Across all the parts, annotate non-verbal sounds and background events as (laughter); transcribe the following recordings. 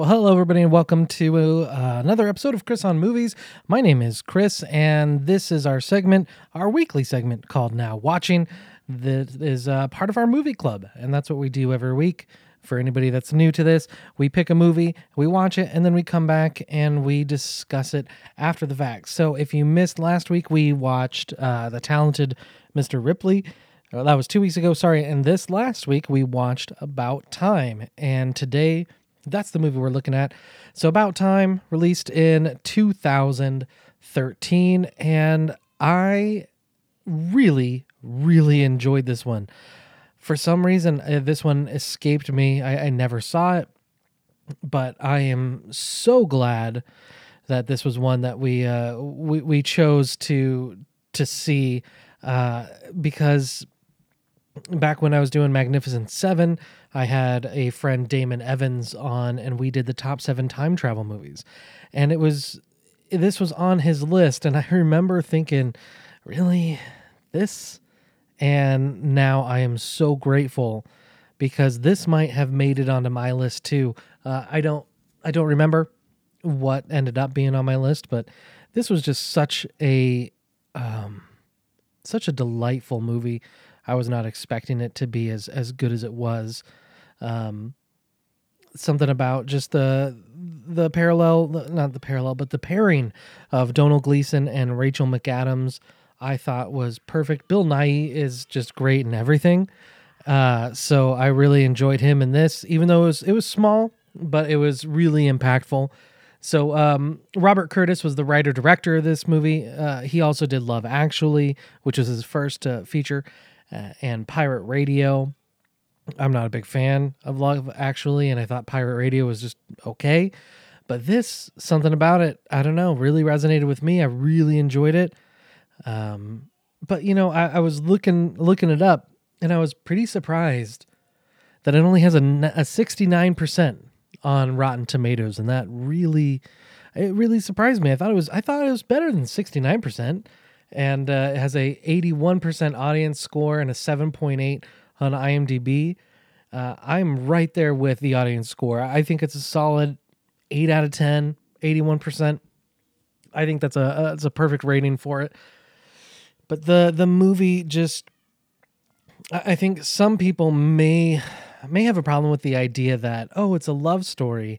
Well, hello, everybody, and welcome to uh, another episode of Chris on Movies. My name is Chris, and this is our segment, our weekly segment called Now Watching. That is uh, part of our movie club, and that's what we do every week. For anybody that's new to this, we pick a movie, we watch it, and then we come back and we discuss it after the fact. So if you missed last week, we watched uh, The Talented Mr. Ripley. Uh, that was two weeks ago, sorry. And this last week, we watched About Time. And today, that's the movie we're looking at. So, About Time, released in 2013. And I really, really enjoyed this one. For some reason, uh, this one escaped me. I, I never saw it, but I am so glad that this was one that we uh, we, we chose to to see uh, because back when I was doing Magnificent Seven, I had a friend Damon Evans on, and we did the top seven time travel movies, and it was this was on his list, and (laughs) I remember thinking, really, this, and now I am so grateful because this might have made it onto my list too. Uh, I don't I don't remember what ended up being on my list, but this was just such a um, such a delightful movie. I was not expecting it to be as as good as it was. Um, something about just the the parallel, not the parallel, but the pairing of Domhnall Gleeson and Rachel McAdams. I thought was perfect. Bill Nighy is just great in everything. Uh, so I really enjoyed him in this, even though it was it was small, but it was really impactful. So um, Robert Curtis was the writer director of this movie. Uh, he also did Love Actually, which was his first uh, feature, uh, and Pirate Radio. I'm not a big fan of Love Actually, and I thought Pirate Radio was just okay. But this, something about it, I don't know, really resonated with me. I really enjoyed it. Um, but you know, I, I was looking looking it up, and I was pretty surprised that it only has a, a 69 percent on Rotten Tomatoes, and that really, it really surprised me. I thought it was, I thought it was better than sixty nine percent, and uh, it has a eighty one percent audience score and a seven point eight on IMDb. Uh, I'm right there with the audience score. I think it's a solid eight out of 10, 81 percent. I think that's a that's a perfect rating for it. But the the movie just, I think some people may may have a problem with the idea that oh it's a love story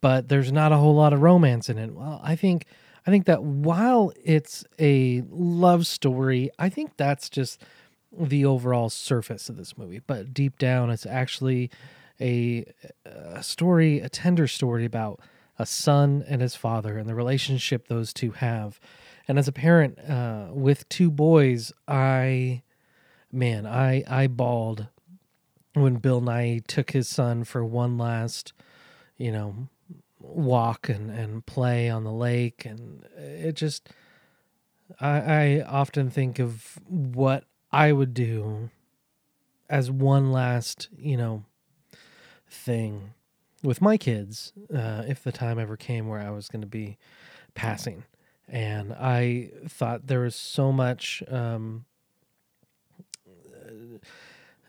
but there's not a whole lot of romance in it well i think i think that while it's a love story i think that's just the overall surface of this movie. But deep down it's actually a, a story a tender story about a son and his father and the relationship those two have. And as a parent uh, with two boys i man i i bawled when Bill Nighy took his son for one last, you know, walk and, and play on the lake. And it just, I, I often think of what I would do as one last, you know, thing with my kids uh, if the time ever came where I was going to be passing. And I thought there was so much. Um,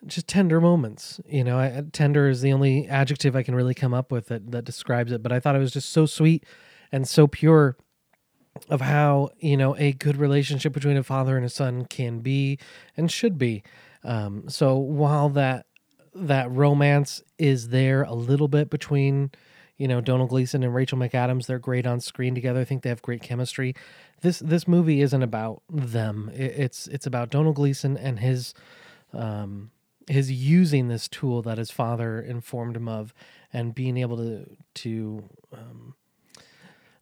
just tender moments. You know, I, tender is the only adjective I can really come up with that, that describes it. But I thought it was just so sweet and so pure of how, you know, a good relationship between a father and a son can be and should be. Um, so while that that romance is there a little bit between, you know, Domhnall Gleeson and Rachel McAdams, they're great on screen together. I think they have great chemistry. This this movie isn't about them. It, it's it's about Domhnall Gleeson and his um, his using this tool that his father informed him of and being able to to um,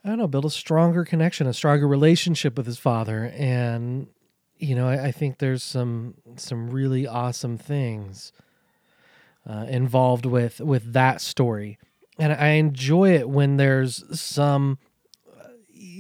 I don't know build a stronger connection, a stronger relationship with his father, and you know I, I think there's some some really awesome things uh, involved with with that story, and I enjoy it when there's some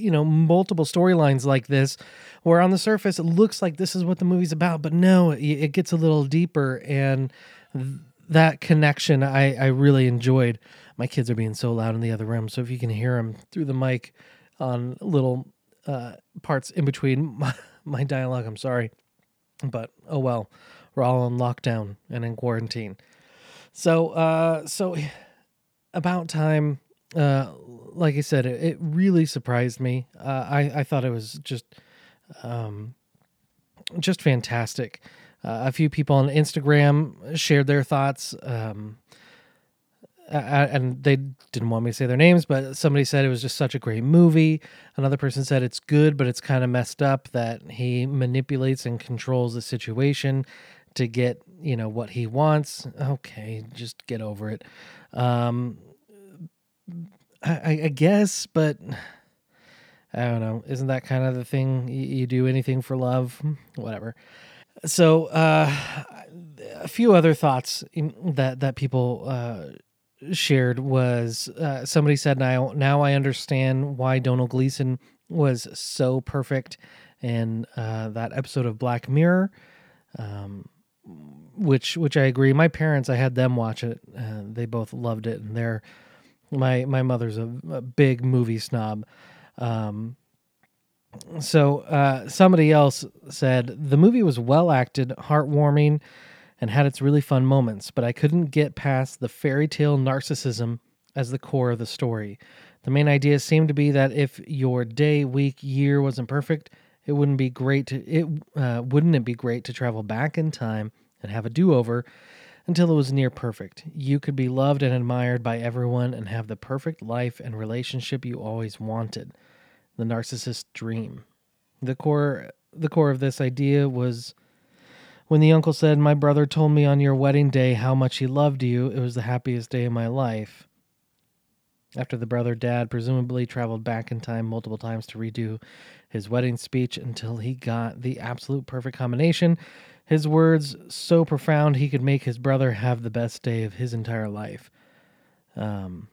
you know multiple storylines like this where on the surface it looks like this is what the movie's about but no it, it gets a little deeper and th- that connection I, I really enjoyed. My kids are being so loud in the other room so if you can hear them through the mic on little uh, parts in between (laughs) my, my dialogue i'm sorry but oh well. We're all in lockdown and in quarantine. So uh so About Time, uh, like I said, it, it really surprised me. Uh, I I thought it was just, um, just fantastic. Uh, a few people on Instagram shared their thoughts. Um, and they didn't want me to say their names, but somebody said it was just such a great movie. Another person said it's good, but it's kind of messed up that he manipulates and controls the situation to get you know what he wants. Okay, just get over it. Um, I, I guess, but I don't know. Isn't that kind of the thing? You, you do anything for love, whatever. So, uh, a few other thoughts that that people uh, shared was uh, somebody said now now I understand why Domhnall Gleeson was so perfect in uh, that episode of Black Mirror, um, which which I agree. My parents, I had them watch it. Uh, they both loved it, and they're my my mother's a, a big movie snob. Um, so uh, somebody else said the movie was well acted, heartwarming and had its really fun moments, but I couldn't get past the fairy tale narcissism as the core of the story. The main idea seemed to be that if your day, week, year wasn't perfect, it wouldn't be great to it uh, wouldn't it be great to travel back in time and have a do-over until it was near perfect. You could be loved and admired by everyone and have the perfect life and relationship you always wanted. The narcissist dream. The core the core of this idea was when the uncle said, My brother told me on your wedding day how much he loved you, it was the happiest day of my life. After the brother dad presumably traveled back in time multiple times to redo his wedding speech until he got the absolute perfect combination, his words so profound he could make his brother have the best day of his entire life. Um,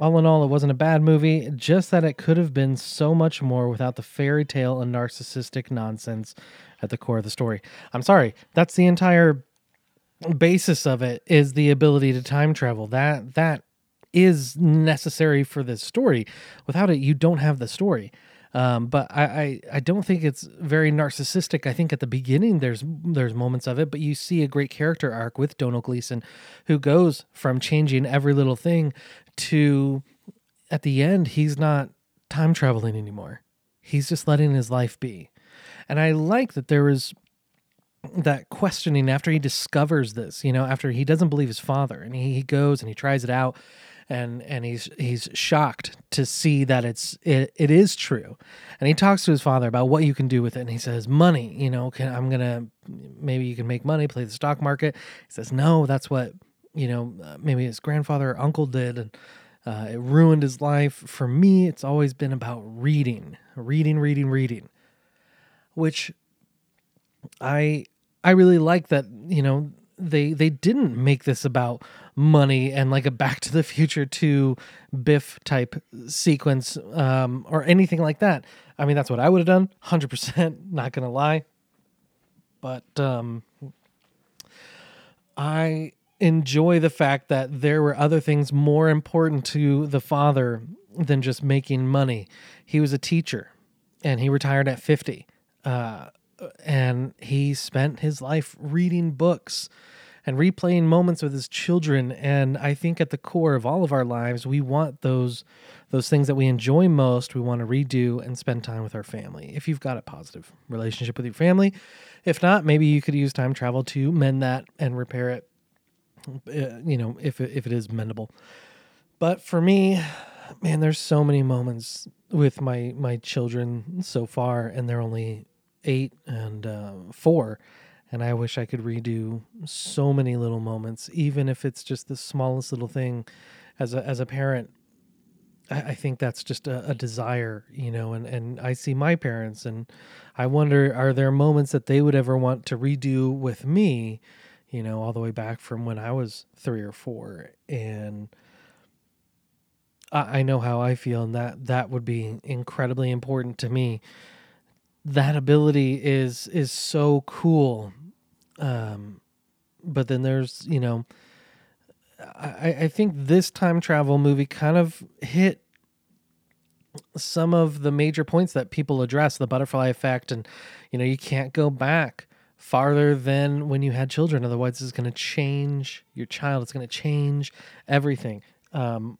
all in all, it wasn't a bad movie, just that it could have been so much more without the fairy tale and narcissistic nonsense at the core of the story. I'm sorry, that's the entire basis of it is the ability to time travel. That that is necessary for this story. Without it, you don't have the story. Um, but I, I, I don't think it's very narcissistic. I think at the beginning there's there's moments of it, but you see a great character arc with Domhnall Gleeson, who goes from changing every little thing to at the end he's not time traveling anymore. He's just letting his life be. And I like that there is that questioning after he discovers this, you know, after he doesn't believe his father and he, he goes and he tries it out and and he's he's shocked to see that it's it, it is true. And he talks to his father about what you can do with it. And he says money you know can, i'm gonna maybe you can make money play the stock market. He says no that's what you know uh, maybe his grandfather or uncle did and uh, it ruined his life. For me it's always been about reading reading reading reading which i i really like that you know they they didn't make this about money and like a Back to the Future 2 Biff type sequence um, or anything like that. I mean, that's what I would have done, 100%, (laughs) not going to lie. But um, I enjoy the fact that there were other things more important to the father than just making money. He was a teacher and he retired at 50. Uh, and he spent his life reading books and replaying moments with his children. And i think at the core of all of our lives we want those those things that we enjoy most we want to redo and spend time with our family. If you've got a positive relationship with your family if not maybe you could use time travel to mend that and repair it uh, you know if it, if it is mendable. But for me man there's so many moments with my my children so far and they're only eight and uh, four and I wish I could redo so many little moments, even if it's just the smallest little thing. As a as a parent, I, I think that's just a, a, desire, you know. And and I see my parents, and I wonder, are there moments that they would ever want to redo with me, you know, all the way back from when I was three or four, and. I know how I feel, and that that would be incredibly important to me. That ability is is so cool um, but then there's, you know, I, I think this time travel movie kind of hit some of the major points that people address the butterfly effect and you know you can't go back farther than when you had children. Otherwise, it's going to change your child. It's going to change everything. Um,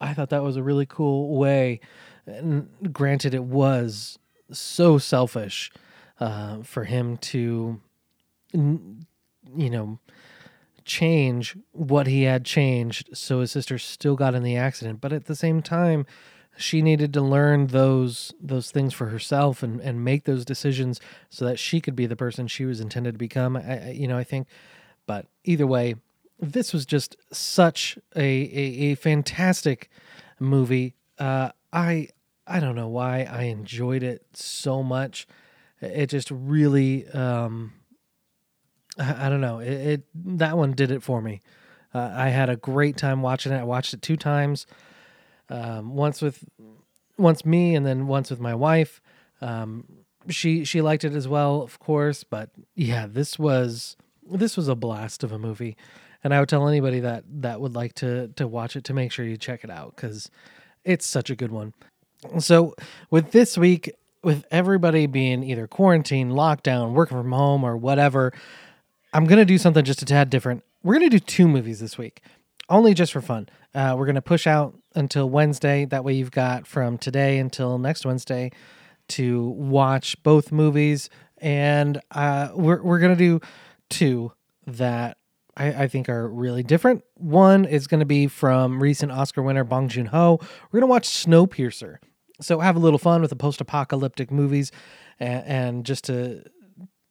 I thought that was a really cool way. And granted, it was so selfish uh, for him to, you know, change what he had changed so his sister still got in the accident. But at the same time, she needed to learn those those things for herself and and make those decisions so that she could be the person she was intended to become. I, you know, I think. But either way, this was just such a a, a fantastic movie. Uh, I I don't know why I enjoyed it so much. It just really um, I, I don't know. It, it that one did it for me. Uh, I had a great time watching it. I watched it two times. Um, once with once me, and then once with my wife. Um, she she liked it as well, of course. But yeah, this was this was a blast of a movie, and I would tell anybody that that would like to to watch it to make sure you check it out because it's such a good one. So with this week, with everybody being either quarantined, lockdown, working from home, or whatever, I'm gonna do something just a tad different. We're gonna do two movies this week, only just for fun. Uh, we're gonna push out until Wednesday. That way, you've got from today until next Wednesday to watch both movies, and uh, we're we're gonna do two that I, I think are really different. One is going to be from recent Oscar winner Bong Joon Ho. We're going to watch Snowpiercer. So have a little fun with the post-apocalyptic movies, and, and just to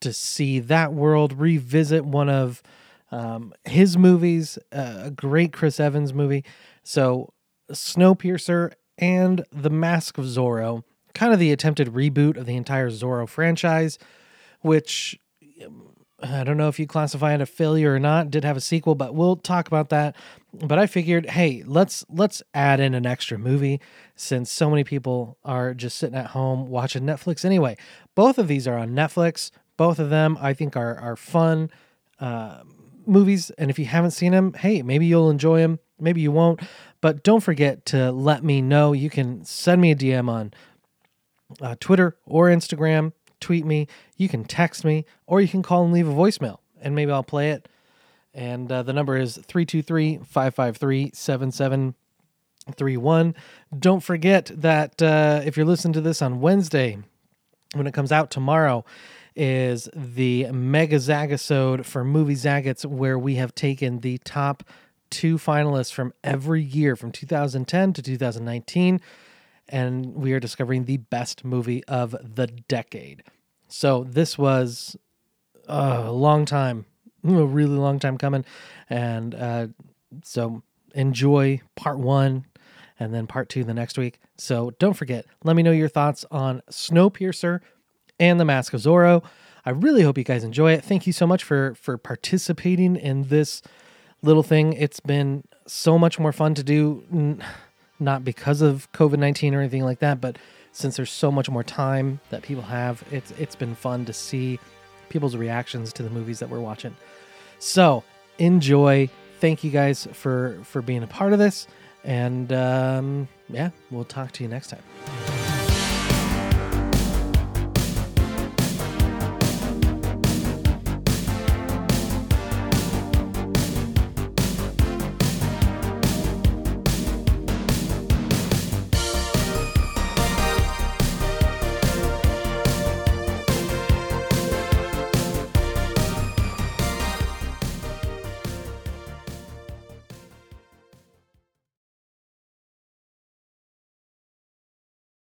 to see that world revisit one of um, his movies, uh, a great Chris Evans movie. So Snowpiercer and The Mask of Zorro, kind of the attempted reboot of the entire Zorro franchise, which um, I don't know if you classify it a failure or not. Did have a sequel, but we'll talk about that. But I figured, hey, let's let's add in an extra movie since so many people are just sitting at home watching Netflix anyway. Both of these are on Netflix. Both of them I think are are fun uh, movies, and if you haven't seen them, hey, maybe you'll enjoy them. Maybe you won't. But don't forget to let me know. You can send me a DM on uh, Twitter or Instagram, tweet me. You can text me, or you can call and leave a voicemail, and maybe I'll play it. And uh, the number is 323 553 7731. Don't forget that uh, if you're listening to this on Wednesday, when it comes out tomorrow, is the Mega Zagasode for Movie Zaggets, where we have taken the top two finalists from every year from 2010 to 2019 and we are discovering the best movie of the decade. So this was uh, a long time, a really long time coming, and uh, so enjoy part one, and then part two the next week. So don't forget, let me know your thoughts on Snowpiercer and The Mask of Zorro. I really hope you guys enjoy it. Thank you so much for for participating in this little thing. It's been so much more fun to do. Not because of COVID nineteen or anything like that, but since there's so much more time that people have, it's it's been fun to see people's reactions to the movies that we're watching. So enjoy. Thank you guys for for being a part of this, and um, yeah, we'll talk to you next time.